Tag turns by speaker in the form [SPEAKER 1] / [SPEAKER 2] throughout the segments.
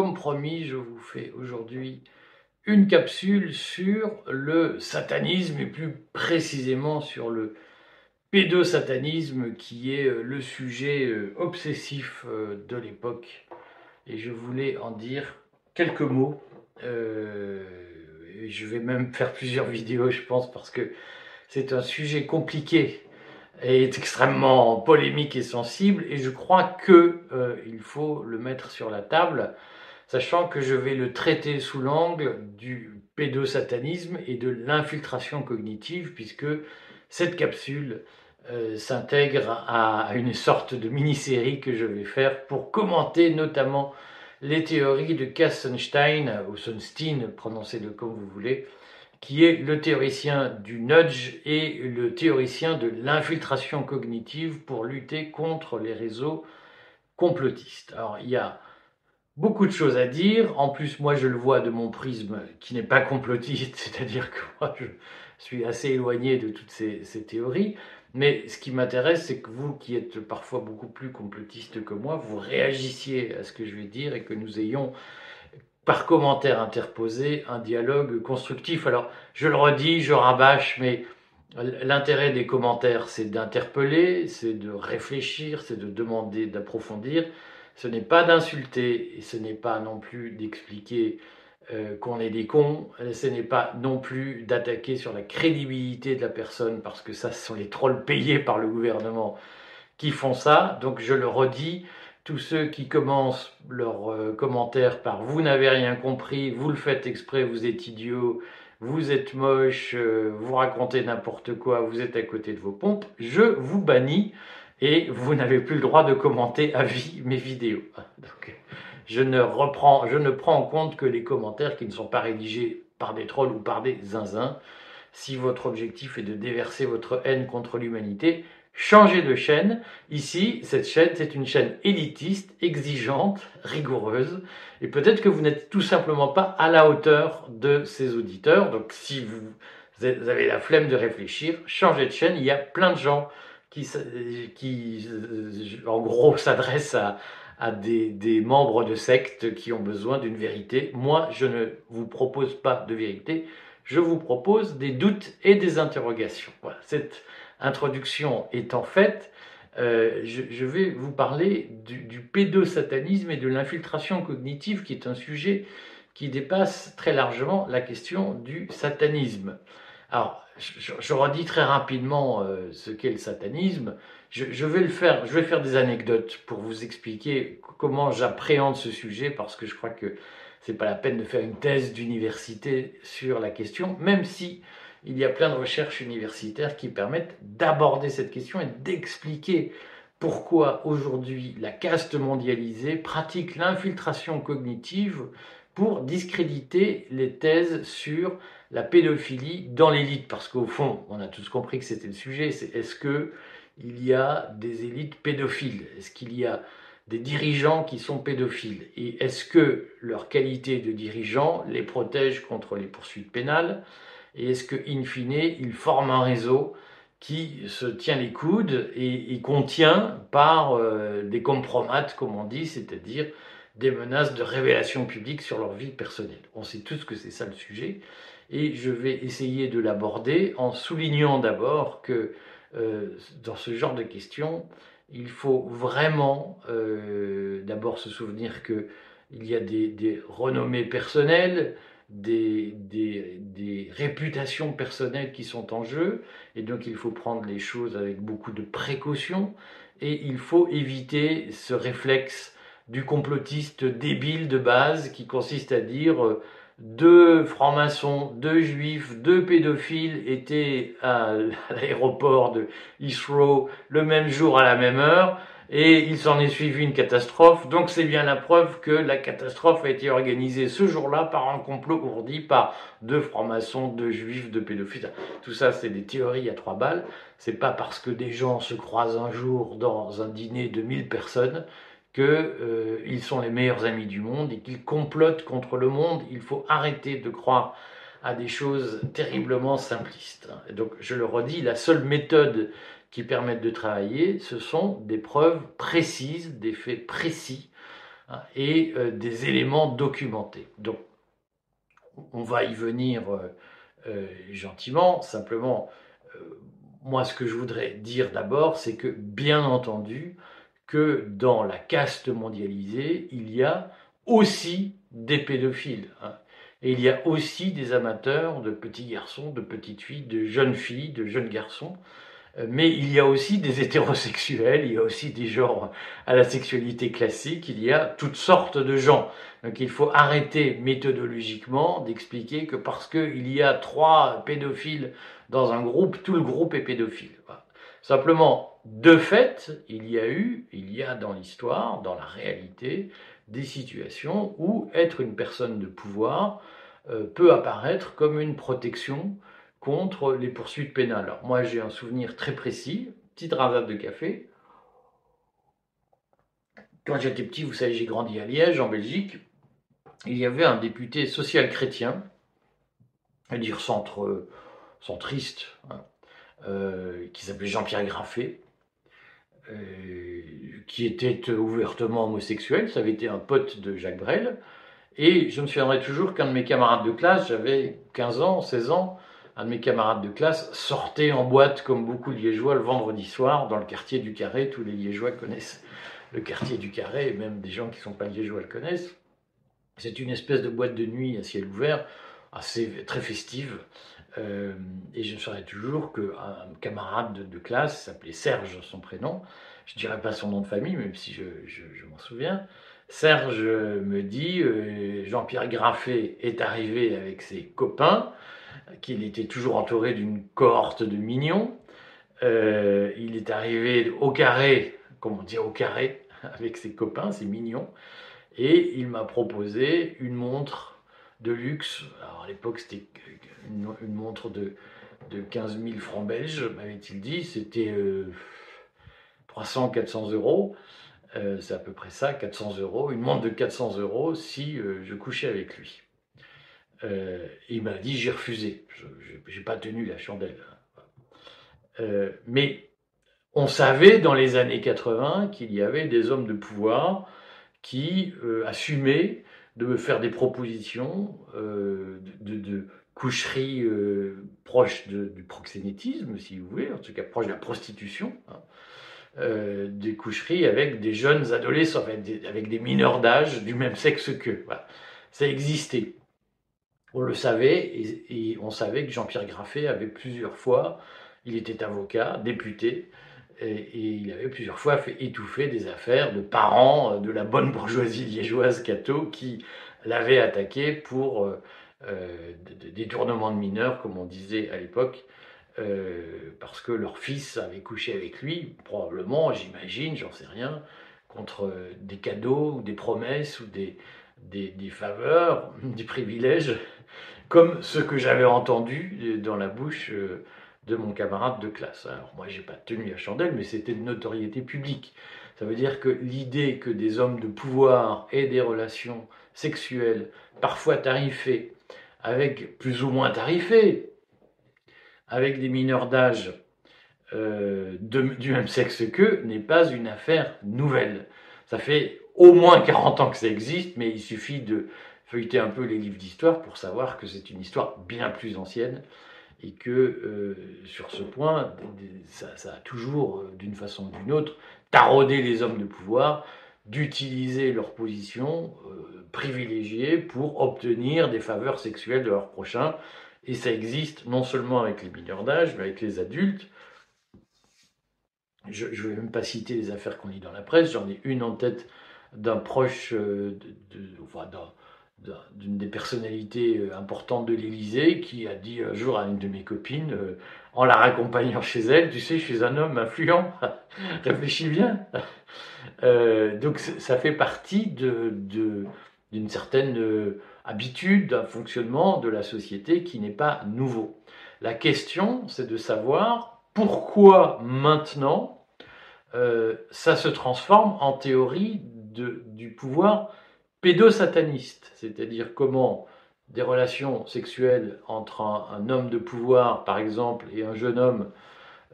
[SPEAKER 1] comme promis, je vous fais aujourd'hui une capsule sur le satanisme et plus précisément sur le pédosatanisme qui est euh, le sujet euh, obsessif euh, de l'époque. Et je voulais en dire quelques mots. je vais même faire plusieurs vidéos, je pense, parce que c'est un sujet compliqué et extrêmement polémique et sensible. Et je crois que il faut le mettre sur la table sachant que je vais le traiter sous l'angle du pédosatanisme et de l'infiltration cognitive, puisque cette capsule euh, s'intègre à une sorte de mini-série que je vais faire pour commenter notamment les théories de Kassenstein, ou Sunstein, prononcez-le comme vous voulez, qui est le théoricien du nudge et le théoricien de l'infiltration cognitive pour lutter contre les réseaux complotistes. Alors, il y a beaucoup de choses à dire. En plus, moi, je le vois de mon prisme qui n'est pas complotiste, c'est-à-dire que moi, je suis assez éloigné de toutes ces, théories. Mais ce qui m'intéresse, c'est que vous, qui êtes parfois beaucoup plus complotiste que moi, vous réagissiez à ce que je vais dire et que nous ayons, par commentaire interposé, un dialogue constructif. Alors, je le redis, je rabâche, mais l'intérêt des commentaires, c'est d'interpeller, c'est de réfléchir, c'est de demander, d'approfondir ce n'est pas d'insulter ce n'est pas non plus d'expliquer euh, qu'on est des cons, ce n'est pas non plus d'attaquer sur la crédibilité de la personne parce que ça, ce sont les trolls payés par le gouvernement qui font ça. Donc je le redis, tous ceux qui commencent leurs euh, commentaires par vous n'avez rien compris, vous le faites exprès, vous êtes idiot, vous êtes moche, euh, vous racontez n'importe quoi, vous êtes à côté de vos pompes, je vous bannis et vous n'avez plus le droit de commenter à vie mes vidéos. Donc, je ne reprends, je ne prends en compte que les commentaires qui ne sont pas rédigés par des trolls ou par des zinzins. Si votre objectif est de déverser votre haine contre l'humanité, changez de chaîne. Ici, cette chaîne, c'est une chaîne élitiste, exigeante, rigoureuse, et peut-être que vous n'êtes tout simplement pas à la hauteur de ces auditeurs. Donc, si vous avez la flemme de réfléchir, changez de chaîne. Il y a plein de gens qui, qui en gros, s'adresse à, des, membres de sectes qui ont besoin d'une vérité. Moi, je ne vous propose pas de vérité, je vous propose des doutes et des interrogations. Cette introduction étant faite, euh, je, je, vais vous parler du, du pédosatanisme et de l'infiltration cognitive, qui est un sujet qui dépasse très largement la question du satanisme. Alors, je, redis très rapidement euh, ce qu'est le satanisme. Je, vais le faire, je vais faire des anecdotes pour vous expliquer comment j'appréhende ce sujet, parce que je crois que c'est pas la peine de faire une thèse d'université sur la question, même si il y a plein de recherches universitaires qui permettent d'aborder cette question et d'expliquer pourquoi aujourd'hui la caste mondialisée pratique l'infiltration cognitive pour discréditer les thèses sur la pédophilie dans l'élite, parce qu'au fond, on a tous compris que c'était le sujet, c'est est-ce que il y a des élites pédophiles? Est-ce qu'il y a des dirigeants qui sont pédophiles? Et est-ce que leur qualité de dirigeant les protège contre les poursuites pénales? Et est-ce que, in fine, ils forment un réseau qui se tient les coudes et, contient par euh, des compromates, comme on dit, c'est-à-dire des menaces de révélation publique sur leur vie personnelle? On sait tous que c'est ça le sujet et je vais essayer de l'aborder en soulignant d'abord que euh, dans ce genre de questions, il faut vraiment euh, d'abord se souvenir qu'il y a des, renommées personnelles, des, réputations personnelles qui sont en jeu, et donc il faut prendre les choses avec beaucoup de précaution, et il faut éviter ce réflexe du complotiste débile de base qui consiste à dire euh, deux francs-maçons, deux juifs, deux pédophiles étaient à l'aéroport de Heathrow le même jour à la même heure et il s'en est suivi une catastrophe. Donc c'est bien la preuve que la catastrophe a été organisée ce jour-là par un complot ourdi par deux francs-maçons, deux juifs, deux pédophiles. Tout ça, c'est des théories à trois balles. C'est pas parce que des gens se croisent un jour dans un dîner de mille personnes qu'ils euh, sont les meilleurs amis du monde et qu'ils complotent contre le monde. Il faut arrêter de croire à des choses terriblement simplistes. donc, je le redis, la seule méthode qui permette de travailler, ce sont des preuves précises, des faits précis. hein, et des éléments documentés. Donc, on va y venir gentiment, simplement moi, ce que je voudrais dire d'abord, c'est que, bien entendu, que dans la caste mondialisée, il y a aussi des pédophiles. Hein. Et il y a aussi des amateurs de petits garçons, de petites filles, de jeunes filles, de jeunes garçons. Euh, mais il y a aussi des hétérosexuels, il y a aussi des genres à la sexualité classique, il y a toutes sortes de gens. Donc il faut arrêter méthodologiquement d'expliquer que parce qu'il y a trois pédophiles dans un groupe, tout le groupe est pédophile. Simplement, de fait, il y a eu, il y a dans l'histoire, dans la réalité, des situations où être une personne de pouvoir euh, peut apparaître comme une protection contre les poursuites pénales. Alors moi j'ai un souvenir très précis, petite rasade de café. Quand j'étais petit, vous savez, j'ai grandi à Liège, en Belgique. Il y avait un député social-chrétien, à dire centre, centriste, hein, euh, qui s'appelait Jean-Pierre Graffet, euh, qui était ouvertement homosexuel. Ça avait été un pote de Jacques Brel. Et je me souviendrai toujours qu'un de mes camarades de classe, j'avais 15 ans, 16 ans, un de mes camarades de classe sortait en boîte, comme beaucoup de Liégeois, le vendredi soir, dans le quartier du Carré. Tous les Liégeois connaissent le quartier du Carré, et même des gens qui ne sont pas Liégeois le connaissent. C'est une espèce de boîte de nuit à ciel ouvert, assez très festive. Euh, et je souviens toujours qu'un camarade de, classe, s'appelait Serge, son prénom, je dirais pas son nom de famille, même si je, m'en souviens, Serge me dit, euh, Jean-Pierre Graffet est arrivé avec ses copains, qu'il était toujours entouré d'une cohorte de mignons. Euh, il est arrivé au carré, comme on dit au carré, avec ses copains, ses mignons, et il m'a proposé une montre de luxe. Alors à l'époque, c'était une, montre de, de 15 000 francs belges, m'avait-il dit. C'était 300, 400 euros. Euh, c'est à peu près ça, 400 euros. Une montre de 400 euros si je couchais avec lui. Euh, il m'a dit j'ai refusé. Je n'ai pas tenu la chandelle. Euh, mais on savait dans les années 80 qu'il y avait des hommes de pouvoir qui euh, assumaient de me faire des propositions de, de, coucherie proche du proxénétisme, si vous voulez, en tout cas proche de la prostitution. Hein. des coucheries avec des jeunes adolescents, avec des, avec des mineurs d'âge du même sexe qu'eux. Ça existait. On le savait et, on savait que Jean-Pierre Graffet avait plusieurs fois, il était avocat, député, et, il avait plusieurs fois fait étouffer des affaires de parents de la bonne bourgeoisie liégeoise catho qui l'avaient attaqué pour euh, euh, des détournements de mineurs, comme on disait à l'époque, euh, parce que leur fils avait couché avec lui, probablement, j'imagine, j'en sais rien, contre des cadeaux ou des promesses ou des, faveurs, des privilèges, comme ce que j'avais entendu dans la bouche euh, de mon camarade de classe. Alors moi, j'ai pas tenu à chandelle, mais c'était de notoriété publique. Ça veut dire que l'idée que des hommes de pouvoir aient des relations sexuelles, parfois tarifées, avec plus ou moins tarifées, avec des mineurs d'âge euh, du même sexe qu'eux, n'est pas une affaire nouvelle. Ça fait au moins 40 ans que ça existe, mais il suffit de feuilleter un peu les livres d'histoire pour savoir que c'est une histoire bien plus ancienne et que euh, sur ce point, ça, a toujours, euh, d'une façon ou d'une autre, taraudé les hommes de pouvoir d'utiliser leur position euh, privilégiée pour obtenir des faveurs sexuelles de leurs prochains. Et ça existe non seulement avec les mineurs d'âge, mais avec les adultes. Je ne vais même pas citer les affaires qu'on lit dans la presse, j'en ai une en tête d'un proche, euh, d'une des personnalités euh, importantes de l'Élysée qui a dit un jour à une de mes copines, euh, en la raccompagnant chez elle, tu sais, je suis un homme influent, réfléchis bien. donc ça fait partie d'une de, certaine habitude, d'un fonctionnement de la société qui n'est pas nouveau. La question, c'est de savoir pourquoi maintenant ça se transforme en théorie du pouvoir pédosataniste, c'est-à-dire comment des relations sexuelles entre un, homme de pouvoir, par exemple, et un jeune homme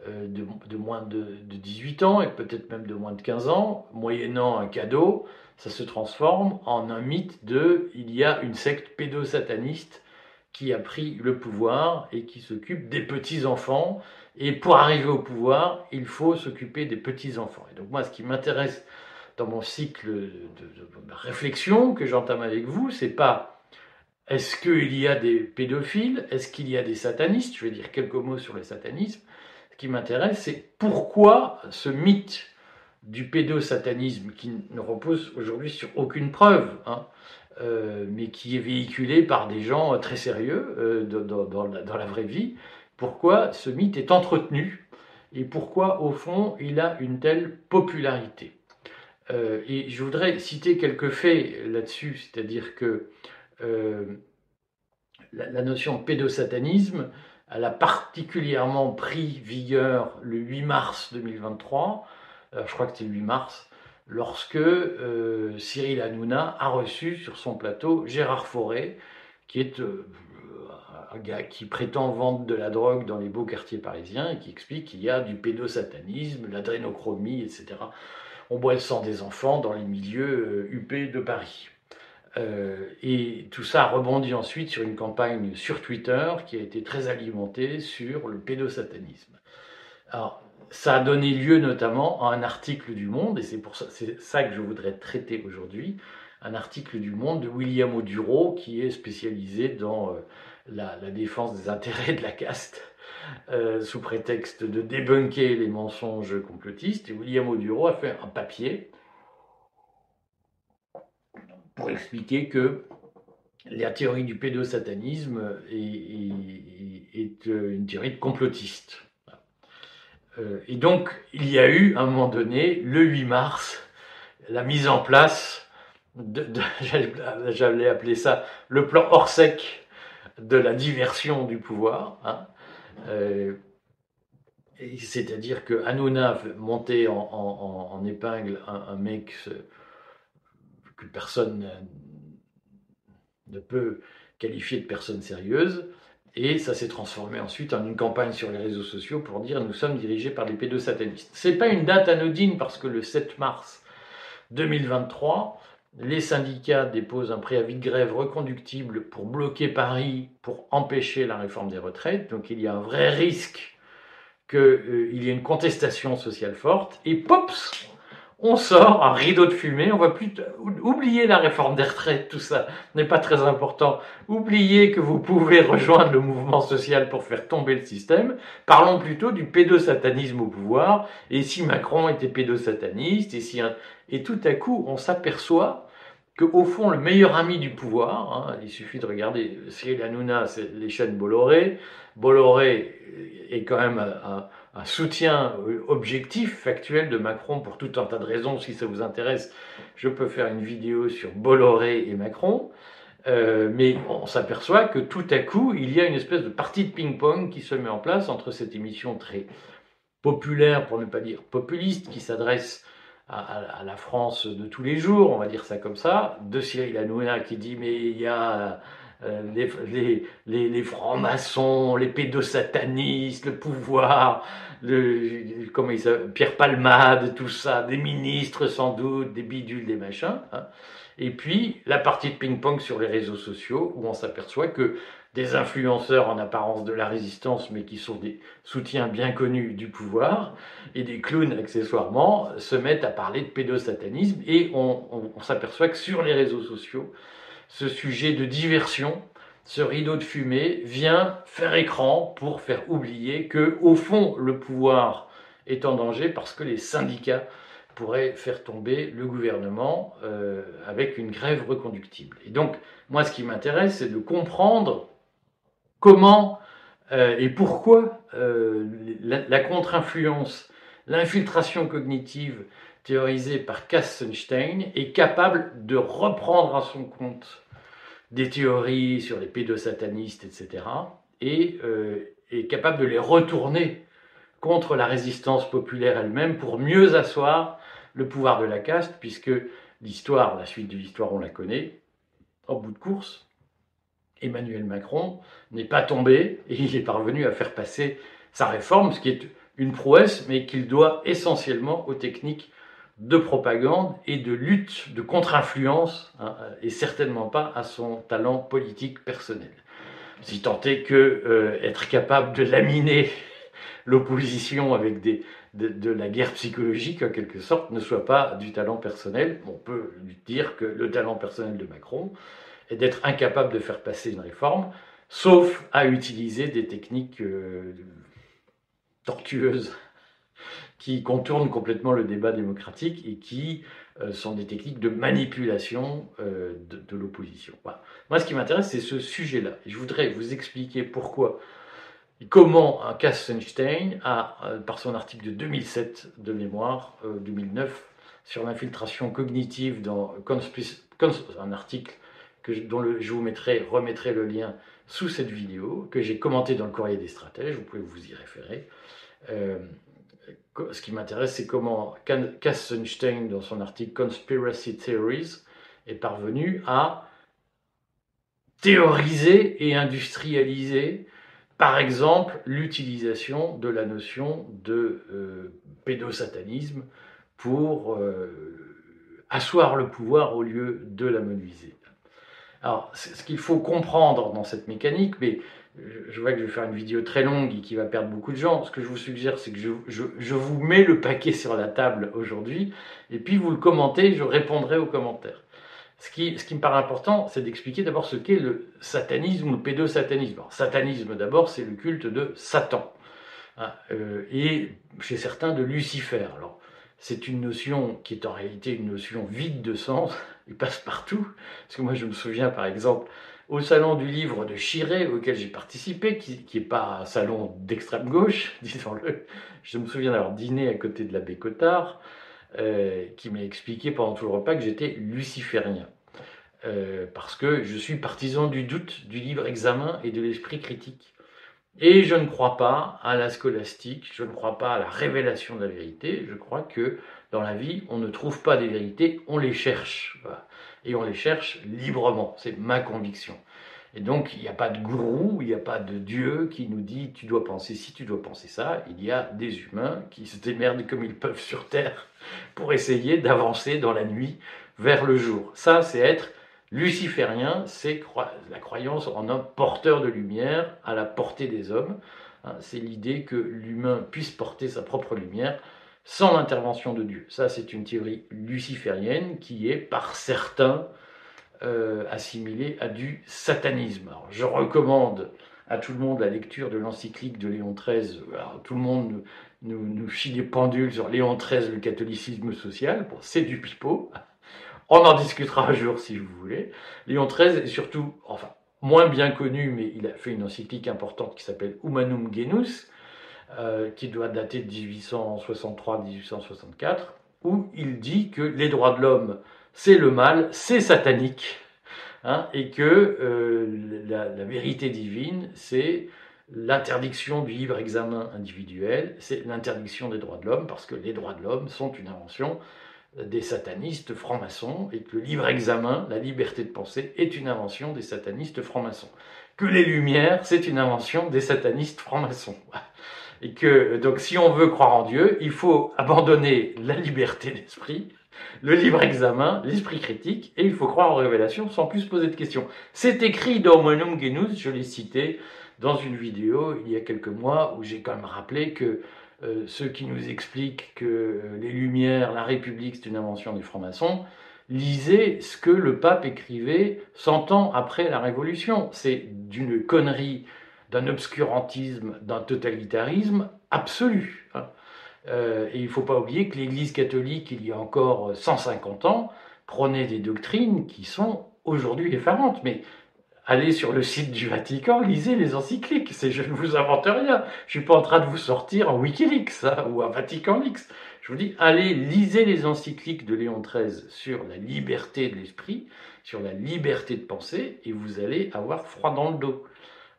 [SPEAKER 1] euh, de, moins de, 18 ans et peut-être même de moins de 15 ans, moyennant un cadeau, ça se transforme en un mythe de il y a une secte pédosataniste qui a pris le pouvoir et qui s'occupe des petits-enfants. Et pour arriver au pouvoir, il faut s'occuper des petits-enfants. Et donc moi, ce qui m'intéresse dans mon cycle de, réflexion que j'entame avec vous, c'est pas est-ce qu'il y a des pédophiles, est-ce qu'il y a des satanistes, je vais dire quelques mots sur le satanisme, ce qui m'intéresse, c'est pourquoi ce mythe du pédosatanisme, qui ne repose aujourd'hui sur aucune preuve, hein, euh, mais qui est véhiculé par des gens très sérieux euh, dans, la, vraie vie, pourquoi ce mythe est entretenu et pourquoi, au fond, il a une telle popularité? Euh, et je voudrais citer quelques faits là-dessus, c'est-à-dire que la, la, notion pédosatanisme, elle a particulièrement pris vigueur le 8 mars 2023, euh, je crois que c'était le 8 mars, lorsque euh, Cyril Hanouna a reçu sur son plateau Gérard Fauré, qui est euh, un gars qui prétend vendre de la drogue dans les beaux quartiers parisiens et qui explique qu'il y a du pédosatanisme, l'adrénochromie, etc. On boit le sang des enfants dans les milieux huppés de Paris. Euh, et tout ça a ensuite sur une campagne sur Twitter qui a été très alimentée sur le pédosatanisme. Alors, ça a donné lieu notamment à un article du Monde, et c'est pour ça que je voudrais traiter aujourd'hui, un article du Monde de William Oduro qui est spécialisé dans euh, la, défense des intérêts de la caste. Euh, sous prétexte de débunker les mensonges complotistes. Et William Oduro a fait un papier pour expliquer que la théorie du pédosatanisme est, est, une théorie de complotiste. Euh, et donc, il y a eu, à un moment donné, le 8 mars, la mise en place, j'allais appeler ça le plan hors sec de la diversion du pouvoir. Hein. Euh, c'est-à-dire que Hanouna montait en, épingle un mec que personne ne peut qualifier de personne sérieuse. Et ça s'est transformé ensuite en une campagne sur les réseaux sociaux pour dire nous sommes dirigés par des pédosatanistes. C'est pas une date anodine parce que le 7 mars 2023, les syndicats déposent un préavis de grève reconductible pour bloquer Paris, pour empêcher la réforme des retraites. Donc il y a un vrai risque qu'il euh, y ait une contestation sociale forte. Et pops, on sort un rideau de fumée, on va plus oublier la réforme des retraites, tout ça n'est pas très important. Oubliez que vous pouvez rejoindre le mouvement social pour faire tomber le système. Parlons plutôt du pédosatanisme au pouvoir. Et si Macron était pédosataniste, et si et tout à coup on s'aperçoit que au fond le meilleur ami du pouvoir, hein, il suffit de regarder Cyril Hanouna, c'est les chaînes Bolloré. Bolloré est quand même un soutien objectif, factuel de Macron pour tout un tas de raisons. Si ça vous intéresse, je peux faire une vidéo sur Bolloré et Macron. Euh, mais on s'aperçoit que tout à coup, il y a une espèce de partie de ping-pong qui se met en place entre cette émission très populaire, pour ne pas dire populiste, qui s'adresse à, la France de tous les jours, on va dire ça comme ça, de Cyril Hanouna qui dit mais il y a euh, les, les, les, francs-maçons, les pédosatanistes, le pouvoir, le, comment il Pierre Palmade, tout ça, des ministres sans doute, des bidules, des machins. Hein. Et puis la partie de ping-pong sur les réseaux sociaux où on s'aperçoit que des influenceurs en apparence de la résistance, mais qui sont des soutiens bien connus du pouvoir, et des clowns accessoirement, se mettent à parler de pédosatanisme, et on, s'aperçoit que sur les réseaux sociaux, ce sujet de diversion, ce rideau de fumée vient faire écran pour faire oublier que, au fond, le pouvoir est en danger parce que les syndicats pourraient faire tomber le gouvernement euh, avec une grève reconductible. Et donc, moi, ce qui m'intéresse, c'est de comprendre comment euh, et pourquoi euh, la, contre-influence, l'infiltration cognitive théorisé par Kassenstein, est capable de reprendre à son compte des théories sur les pédosatanistes, etc., et euh, est capable de les retourner contre la résistance populaire elle-même pour mieux asseoir le pouvoir de la caste, puisque l'histoire, la suite de l'histoire, on la connaît, au bout de course, Emmanuel Macron n'est pas tombé et il est parvenu à faire passer sa réforme, ce qui est une prouesse, mais qu'il doit essentiellement aux techniques de propagande et de lutte, de contre-influence, hein, et certainement pas à son talent politique personnel. Si tant est que euh, capable de laminer l'opposition avec des, de, la guerre psychologique, en quelque sorte, ne soit pas du talent personnel. On peut dire que le talent personnel de Macron est d'être incapable de faire passer une réforme, sauf à utiliser des techniques euh, tortueuses qui contournent complètement le débat démocratique et qui euh, sont des techniques de manipulation euh, de, l'opposition. Moi, ce qui m'intéresse, c'est ce sujet-là. Je voudrais vous expliquer pourquoi et comment un Kassenstein a, par son article de 2007 de mémoire, 2009, sur l'infiltration cognitive dans un article que, dont je vous mettrai, remettrai le lien sous cette vidéo, que j'ai commenté dans le courrier des stratèges, vous pouvez vous y référer ce qui m'intéresse, c'est comment Kassenstein, dans son article Conspiracy Theories, est parvenu à théoriser et industrialiser, par exemple, l'utilisation de la notion de euh, pédosatanisme pour euh, asseoir le pouvoir au lieu de la menuiser. Alors, ce qu'il faut comprendre dans cette mécanique, mais je vois que je vais faire une vidéo très longue et qui va perdre beaucoup de gens. Ce que je vous suggère, c'est que je, vous mets le paquet sur la table aujourd'hui, et puis vous le commentez, je répondrai aux commentaires. Ce qui, me paraît important, c'est d'expliquer d'abord ce qu'est le satanisme ou le pédosatanisme. Alors, satanisme, d'abord, c'est le culte de Satan, hein, euh, et chez certains de Lucifer. Alors, c'est une notion qui est en réalité une notion vide de sens, il passe partout. Parce que moi, je me souviens, par exemple, au salon du livre de Chiré, auquel j'ai participé, qui n'est pas un salon d'extrême gauche, disons-le. Je me souviens d'avoir dîné à côté de l'abbé Cotard, euh, qui m'a expliqué pendant tout le repas que j'étais luciférien. Euh, parce que je suis partisan du doute, du libre examen et de l'esprit critique. Et je ne crois pas à la scolastique, je ne crois pas à la révélation de la vérité, je crois que dans la vie, on ne trouve pas des vérités, on les cherche. Et on les cherche librement, c'est ma conviction. Et donc, il n'y a pas de gourou, il n'y a pas de Dieu qui nous dit tu dois penser ci, tu dois penser ça. Il y a des humains qui se démerdent comme ils peuvent sur Terre pour essayer d'avancer dans la nuit vers le jour. Ça, c'est être luciférien, c'est la croyance en un porteur de lumière à la portée des hommes. Hein, c'est l'idée que l'humain puisse porter sa propre lumière sans l'intervention de Dieu. Ça, c'est une théorie luciférienne qui est par certains euh, assimilée à du satanisme. Je recommande à tout le monde la lecture de l'encyclique de Léon XIII. tout le monde nous, nous, des pendules sur Léon XIII, le catholicisme social. C'est du pipeau. On en discutera un jour si vous voulez. Léon XIII est surtout, enfin, moins bien connu, mais il a fait une encyclique importante qui s'appelle Humanum Genus, euh, qui doit dater de 1863-1864, où il dit que les droits de l'homme, c'est le mal, c'est satanique, hein, et que euh, la, vérité divine, c'est l'interdiction du libre examen individuel, c'est l'interdiction des droits de l'homme, parce que les droits de l'homme sont une invention des satanistes francs-maçons, et que le libre examen, la liberté de penser, est une invention des satanistes francs-maçons. Que les lumières, c'est une invention des satanistes francs-maçons. Et que, donc, si on veut croire en Dieu, il faut abandonner la liberté d'esprit, le libre examen, l'esprit critique, et il faut croire en révélation sans plus poser de questions. C'est écrit dans Monum Genus, je l'ai cité dans une vidéo il y a quelques mois, où j'ai quand même rappelé que ceux qui nous expliquent que euh, les Lumières, la République, c'est une invention des francs-maçons, lisez ce que le pape écrivait 100 ans après la Révolution. C'est d'une connerie d'un obscurantisme, d'un totalitarisme absolu. Hein. Euh, et il ne faut pas oublier que l'Église catholique, il y a encore 150 ans, prenait des doctrines qui sont aujourd'hui effarantes. Mais allez sur le site du Vatican, lisez les encycliques. je ne vous invente rien. Je suis pas en train de vous sortir en Wikileaks hein, ou un Vatican Leaks. Je vous dis, allez, lisez les encycliques de Léon XIII sur la liberté de l'esprit, sur la liberté de penser, et vous allez avoir froid dans le dos.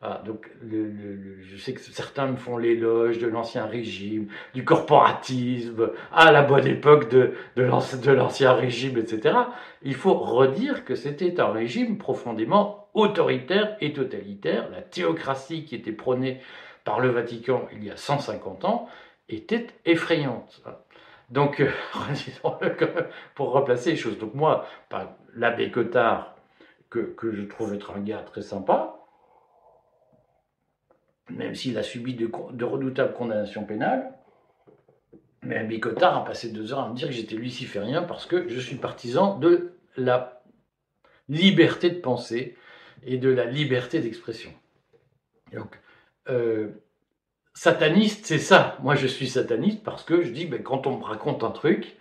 [SPEAKER 1] Ah, donc, je sais que certains me font l'éloge de l'ancien régime, du corporatisme, à la bonne époque de, de l'ancien régime, etc. Il faut redire que c'était un régime profondément autoritaire et totalitaire. La théocratie qui était prônée par le Vatican il y a 150 ans était effrayante. Donc, euh, pour replacer les choses. Donc moi, l'abbé Cotard, que, que, je trouve être un gars très sympa, même s'il a subi de, de, redoutables condamnations pénales, mais l'abbé Cotard a passé deux heures à me dire que j'étais luciférien parce que je suis partisan de la liberté de penser et de la liberté d'expression. Donc, euh, sataniste, c'est ça. Moi, je suis sataniste parce que je dis, ben, quand on me raconte un truc,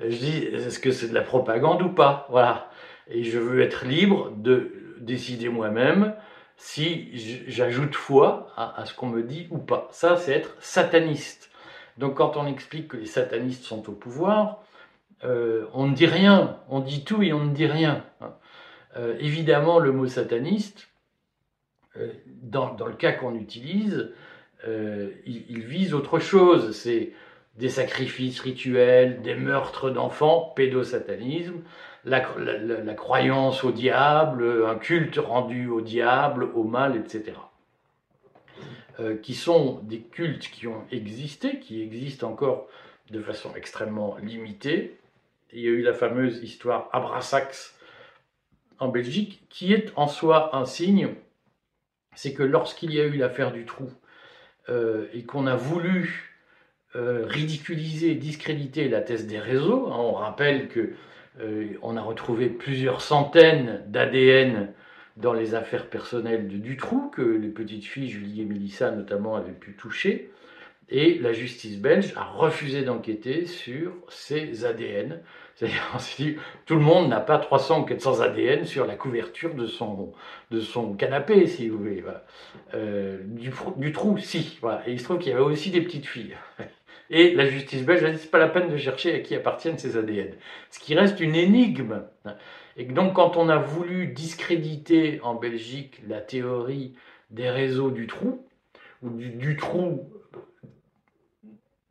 [SPEAKER 1] je dis, est-ce que c'est de la propagande ou pas? Voilà. Et je veux être libre de décider moi-même si j'ajoute foi à, ce qu'on me dit ou pas. Ça, c'est être sataniste. Donc, quand on explique que les satanistes sont au pouvoir, euh, on ne dit rien. On dit tout et on ne dit rien. Euh, évidemment, le mot sataniste, euh, dans, le cas qu'on utilise, euh, il, vise autre chose. C'est des sacrifices rituels, des meurtres d'enfants, pédosatanisme, la, croyance au diable, un culte rendu au diable, au mal, etc. qui sont des cultes qui ont existé, qui existent encore de façon extrêmement limitée. Il y a eu la fameuse histoire Abrasax en Belgique, qui est en soi un signe, c'est que lorsqu'il y a eu l'affaire du trou euh, et qu'on a voulu euh, ridiculiser, discréditer la thèse des réseaux, hein, on rappelle que euh, on a retrouvé plusieurs centaines d'ADN dans les affaires personnelles de Dutroux, que les petites filles, Julie et Mélissa notamment, avaient pu toucher. Et la justice belge a refusé d'enquêter sur ces ADN. C'est-à-dire, tout le monde n'a pas 300 ou 400 ADN sur la couverture de son, de son canapé, si vous voulez. Euh, du, du, trou, si. Voilà. Et il se trouve qu'il y avait aussi des petites filles. Et la justice belge a dit c'est pas la peine de chercher à qui appartiennent ces ADN. Ce qui reste une énigme. Et donc, quand on a voulu discréditer en Belgique la théorie des réseaux du trou, ou du, trou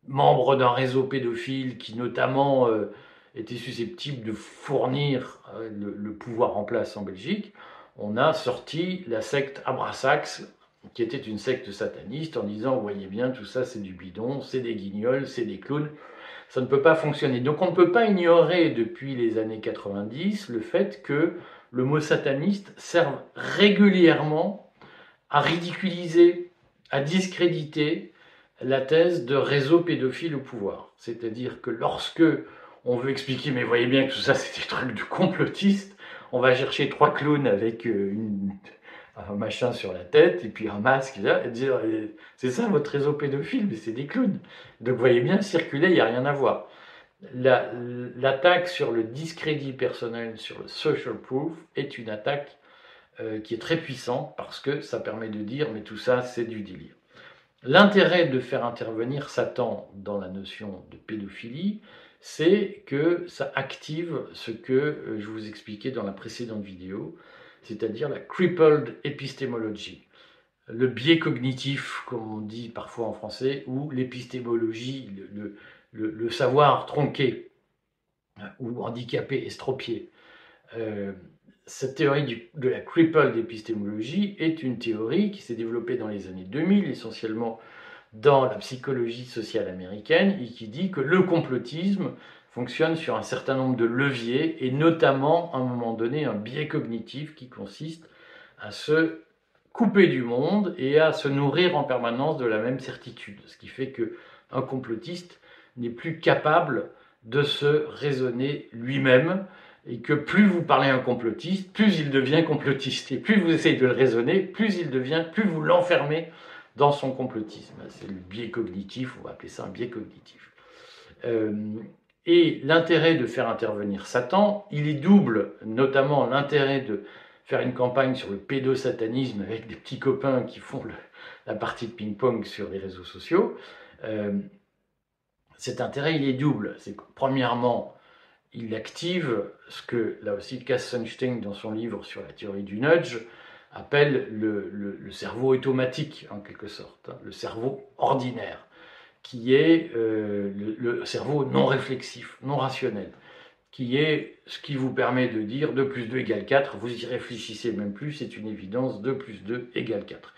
[SPEAKER 1] membre d'un réseau pédophile qui notamment euh, était susceptible de fournir euh, le, pouvoir en place en Belgique, on a sorti la secte Abrasax, qui était une secte sataniste, en disant, vous voyez bien, tout ça c'est du bidon, c'est des guignols, c'est des clowns, ça ne peut pas fonctionner. Donc on ne peut pas ignorer depuis les années 90 le fait que le mot sataniste serve régulièrement à ridiculiser, à discréditer la thèse de réseau pédophile au pouvoir. C'est-à-dire que lorsque on veut expliquer, mais voyez bien que tout ça c'est des trucs de complotistes, on va chercher trois clowns avec euh, un machin sur la tête et puis un masque là, et dire euh, c'est ça votre réseau pédophile, mais c'est des clowns. Donc voyez bien, circuler, il n'y a rien à voir. L'attaque sur le discrédit personnel, sur le social proof, est une attaque euh, qui est très puissante parce que ça permet de dire mais tout ça c'est du délire. L'intérêt de faire intervenir Satan dans la notion de pédophilie, c'est que ça active ce que euh, je vous expliquais dans la précédente vidéo, c'est-à-dire la crippled epistemology, le biais cognitif, comme on dit parfois en français, ou l'épistémologie, le, savoir tronqué hein, ou handicapé, estropié. Euh, cette théorie de la crippled épistémologie est une théorie qui s'est développée dans les années 2000, essentiellement dans la psychologie sociale américaine, et qui dit que le complotisme fonctionne sur un certain nombre de leviers, et notamment, à un moment donné, un biais cognitif qui consiste à se couper du monde et à se nourrir en permanence de la même certitude. Ce qui fait que un complotiste n'est plus capable de se raisonner lui-même et que plus vous parlez à un complotiste, plus il devient complotiste. Et plus vous essayez de le raisonner, plus il devient, plus vous l'enfermez dans son complotisme. C'est le biais cognitif, on va appeler ça un biais cognitif. Euh, et l'intérêt de faire intervenir Satan, il est double, notamment l'intérêt de faire une campagne sur le pédosatanisme avec des petits copains qui font la partie de ping-pong sur les réseaux sociaux. Euh, cet intérêt, il est double. C'est premièrement, il active ce que, là aussi, Cass Sunstein, dans son livre sur la théorie du nudge, appelle le, cerveau automatique, en quelque sorte, hein, le cerveau ordinaire, qui est euh, le, cerveau non réflexif, non rationnel, qui est ce qui vous permet de dire 2 plus 2 égale 4, vous y réfléchissez même plus, c'est une évidence, 2 plus 2 égale 4.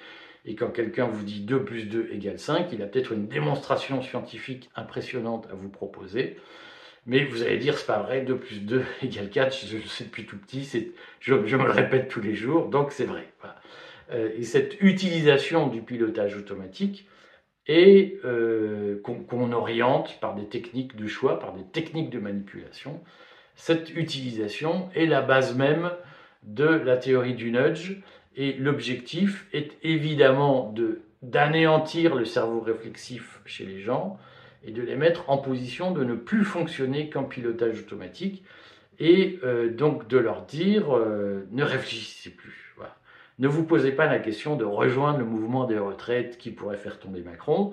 [SPEAKER 1] Et quand quelqu'un vous dit 2 plus 2 égale 5, il a peut-être une démonstration scientifique impressionnante à vous proposer. Mais vous allez dire, c'est pas vrai, 2 plus 2 égale 4, je, je sais depuis tout petit, je, me le répète tous les jours, donc c'est vrai. Euh, et cette utilisation du pilotage automatique, et euh, qu'on oriente par des techniques de choix, par des techniques de manipulation. Cette utilisation est la base même de la théorie du nudge et l'objectif est évidemment de d'anéantir le cerveau réflexif chez les gens et de les mettre en position de ne plus fonctionner qu'en pilotage automatique et euh, donc de leur dire euh, ne réfléchissez plus. Ne vous posez pas la question de rejoindre le mouvement des retraites qui pourrait faire tomber Macron.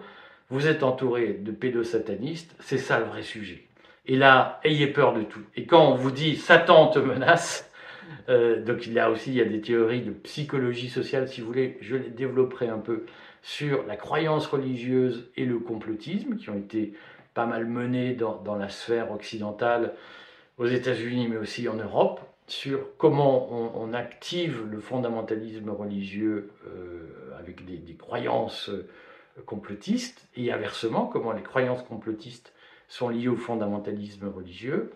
[SPEAKER 1] Vous êtes entouré de pédosatanistes, c'est ça le vrai sujet. Et là, ayez peur de tout. Et quand on vous dit Satan te menace, euh, donc il y a aussi il y a des théories de psychologie sociale, si vous voulez, je les développerai un peu sur la croyance religieuse et le complotisme, qui ont été pas mal menés dans, dans la sphère occidentale aux États-Unis, mais aussi en Europe sur comment on, active le fondamentalisme religieux euh, avec des, croyances euh, complotistes, et inversement, comment les croyances complotistes sont liées au fondamentalisme religieux.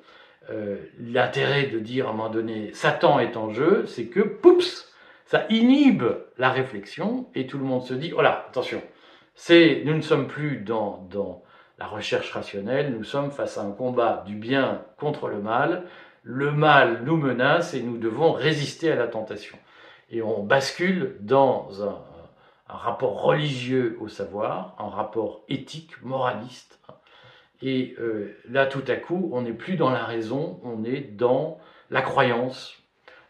[SPEAKER 1] Euh, l'intérêt de dire à un moment donné Satan est en jeu, c'est que, poups, ça inhibe la réflexion, et tout le monde se dit, voilà, attention, c'est, nous ne sommes plus dans, dans la recherche rationnelle, nous sommes face à un combat du bien contre le mal, le mal nous menace et nous devons résister à la tentation. Et on bascule dans un, rapport religieux au savoir, un rapport éthique, moraliste. Et euh, là, tout à coup, on n'est plus dans la raison, on est dans la croyance,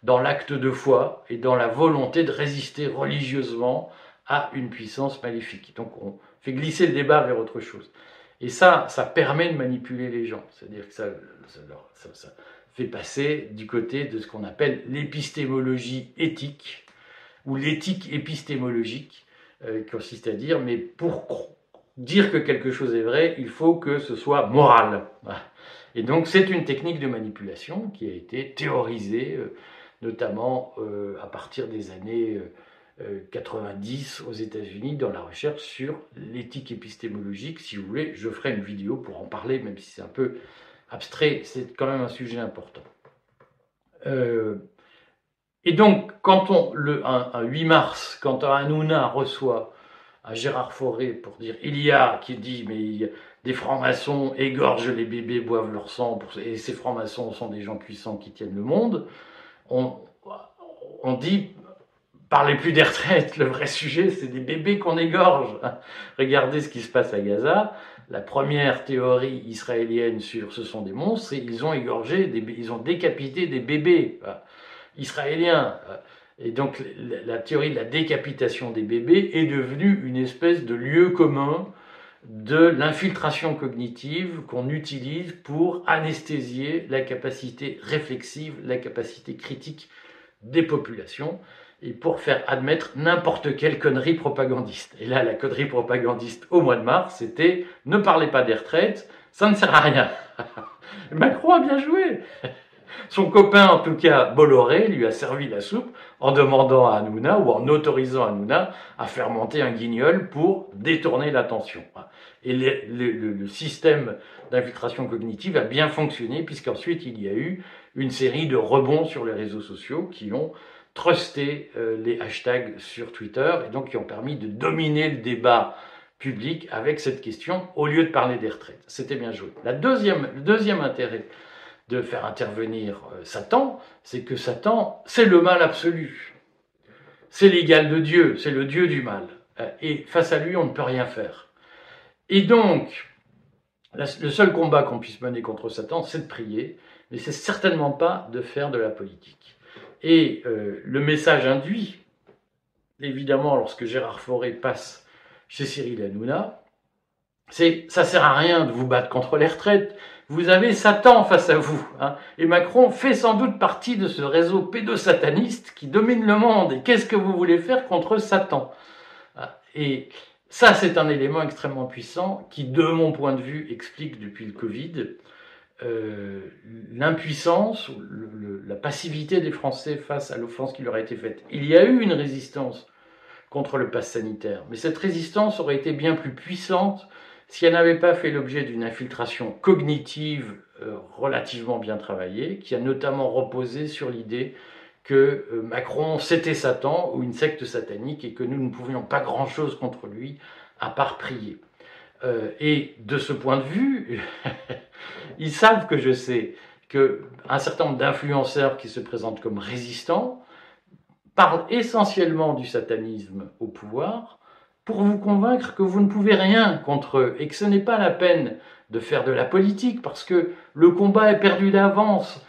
[SPEAKER 1] dans l'acte de foi et dans la volonté de résister religieusement à une puissance maléfique. Donc on fait glisser le débat vers autre chose. Et ça, ça permet de manipuler les gens. C'est-à-dire que ça, ça, fait passer du côté de ce qu'on appelle l'épistémologie éthique ou l'éthique épistémologique, euh, qui consiste à dire, mais pour dire que quelque chose est vrai, il faut que ce soit moral. Et donc c'est une technique de manipulation qui a été théorisée, euh, notamment euh, à partir des années 90 aux États-Unis dans la recherche sur l'éthique épistémologique. Si vous voulez, je ferai une vidéo pour en parler, même si c'est un peu abstrait, c'est quand même un sujet important. Euh, et donc, quand on, le un, 8 mars, quand Hanouna reçoit à Gérard Fauré pour dire il y a, qui dit mais des francs-maçons égorgent les bébés, boivent leur sang, et ces francs-maçons sont des gens puissants qui tiennent le monde, on, dit parlez plus des retraites, le vrai sujet c'est des bébés qu'on égorge. Regardez ce qui se passe à Gaza la première théorie israélienne sur ce sont des monstres, c'est ils ont égorgé, ils ont décapité des bébés israéliens. Et donc la, théorie de la décapitation des bébés est devenue une espèce de lieu commun de l'infiltration cognitive qu'on utilise pour anesthésier la capacité réflexive, la capacité critique des populations et pour faire admettre n'importe quelle connerie propagandiste. Et là, la connerie propagandiste au mois de mars, c'était ne parlez pas des retraites, ça ne sert à rien. Macron a bien joué. Son copain, en tout cas Bolloré, lui a servi la soupe en demandant à Hanouna ou en autorisant Hanouna à faire monter un guignol pour détourner l'attention. Et le système d'infiltration cognitive a bien fonctionné puisqu'ensuite il y a eu une série de rebonds sur les réseaux sociaux qui ont truster euh, les hashtags sur Twitter et donc qui ont permis de dominer le débat public avec cette question au lieu de parler des retraites. C'était bien joué. La deuxième, le deuxième intérêt de faire intervenir euh, Satan, c'est que Satan, c'est le mal absolu. C'est l'égal de Dieu, c'est le Dieu du mal. Euh, et face à lui, on ne peut rien faire. Et donc, le seul combat qu'on puisse mener contre Satan, c'est de prier, mais c'est certainement pas de faire de la politique. Et euh, le message induit, évidemment, lorsque Gérard Fauré passe chez Cyril Hanouna, c'est ça sert à rien de vous battre contre les retraites. Vous avez Satan face à vous. Hein. Et Macron fait sans doute partie de ce réseau pédosataniste qui domine le monde. Et qu'est-ce que vous voulez faire contre Satan? Et ça, c'est un élément extrêmement puissant qui, de mon point de vue, explique depuis le Covid euh, l'impuissance, la passivité des Français face à l'offense qui leur a été faite. Il y a eu une résistance contre le pass sanitaire. Mais cette résistance aurait été bien plus puissante si elle n'avait pas fait l'objet d'une infiltration cognitive euh, relativement bien travaillée, qui a notamment reposé sur l'idée que euh, Macron c'était Satan ou une secte satanique et que nous ne pouvions pas grand-chose contre lui à part prier. Euh, et de ce point de vue, ils savent que je sais qu'un certain nombre d'influenceurs qui se présentent comme résistants parlent essentiellement du satanisme au pouvoir pour vous convaincre que vous ne pouvez rien contre eux et que ce n'est pas la peine de faire de la politique parce que le combat est perdu d'avance.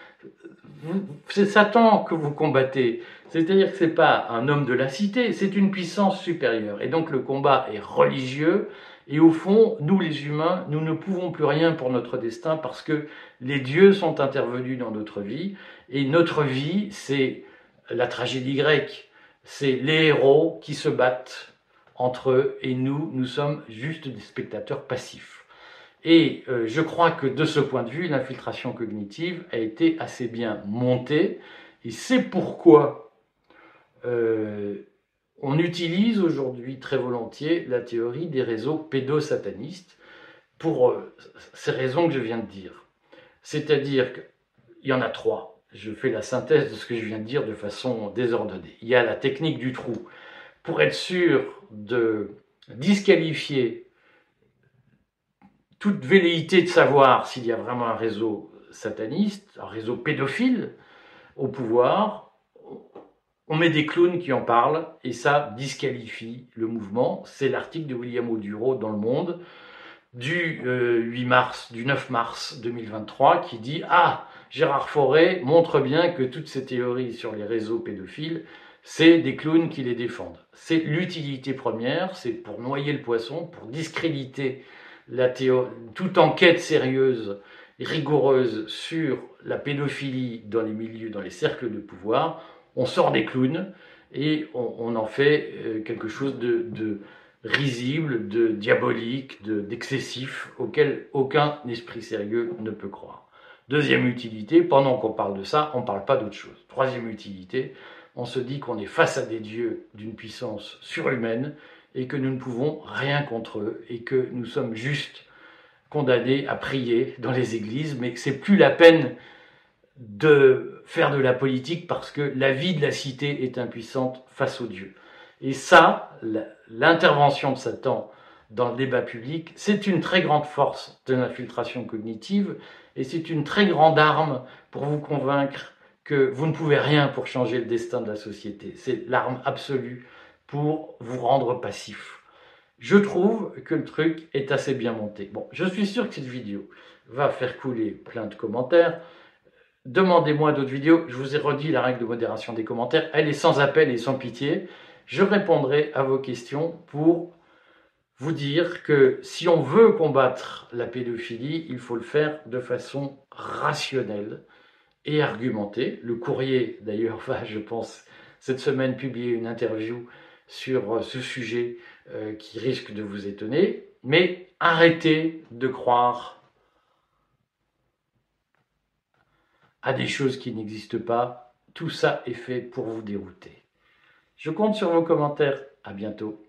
[SPEAKER 1] C'est Satan que vous combattez. C'est-à-dire que ce n'est pas un homme de la cité, c'est une puissance supérieure. Et donc le combat est religieux, et au fond, nous les humains, nous ne pouvons plus rien pour notre destin parce que les dieux sont intervenus dans notre vie. Et notre vie, c'est la tragédie grecque. C'est les héros qui se battent entre eux et nous, nous sommes juste des spectateurs passifs. Et euh, je crois que de ce point de vue, l'infiltration cognitive a été assez bien montée. Et c'est pourquoi euh, on utilise aujourd'hui très volontiers la théorie des réseaux pédosatanistes pour euh, ces raisons que je viens de dire. C'est-à-dire qu'il y en a trois. Je fais la synthèse de ce que je viens de dire de façon désordonnée. Il y a la technique du trou. Pour être sûr de disqualifier toute velléité de savoir s'il y a vraiment un réseau sataniste, un réseau pédophile au pouvoir, on met des clowns qui en parlent et ça disqualifie le mouvement. C'est l'article de William Oduro dans Le Monde du 8 euh, mars, du 9 mars 2023 qui dit Ah, Gérard Forêt montre bien que toutes ces théories sur les réseaux pédophiles, c'est des clowns qui les défendent. C'est l'utilité première, c'est pour noyer le poisson, pour discréditer la toute enquête sérieuse rigoureuse sur la pédophilie dans les milieux, dans les cercles de pouvoir on sort des clowns et on, en fait euh, quelque chose de, risible, de diabolique, d'excessif, auquel aucun esprit sérieux ne peut croire. Deuxième utilité, pendant qu'on parle de ça, on ne parle pas d'autre chose. Troisième utilité, on se dit qu'on est face à des dieux d'une puissance surhumaine et que nous ne pouvons rien contre eux et que nous sommes juste condamnés à prier dans les églises, mais que c'est plus la peine de faire de la politique parce que la vie de la cité est impuissante face aux dieux. Et ça, l'intervention de Satan dans le débat public, c'est une très grande force de l'infiltration cognitive et c'est une très grande arme pour vous convaincre que vous ne pouvez rien pour changer le destin de la société. C'est l'arme absolue pour vous rendre passif. Je trouve que le truc est assez bien monté. Bon, je suis sûr que cette vidéo va faire couler plein de commentaires. Demandez-moi d'autres vidéos. Je vous ai redit la règle de modération des commentaires. Elle est sans appel et sans pitié. Je répondrai à vos questions pour vous dire que si on veut combattre la pédophilie, il faut le faire de façon rationnelle et argumentée. Le courrier, d'ailleurs, va, je pense, cette semaine publier une interview sur ce sujet euh, qui risque de vous étonner. Mais arrêtez de croire à des choses qui n'existent pas. Tout ça est fait pour vous dérouter. Je compte sur vos commentaires. À bientôt.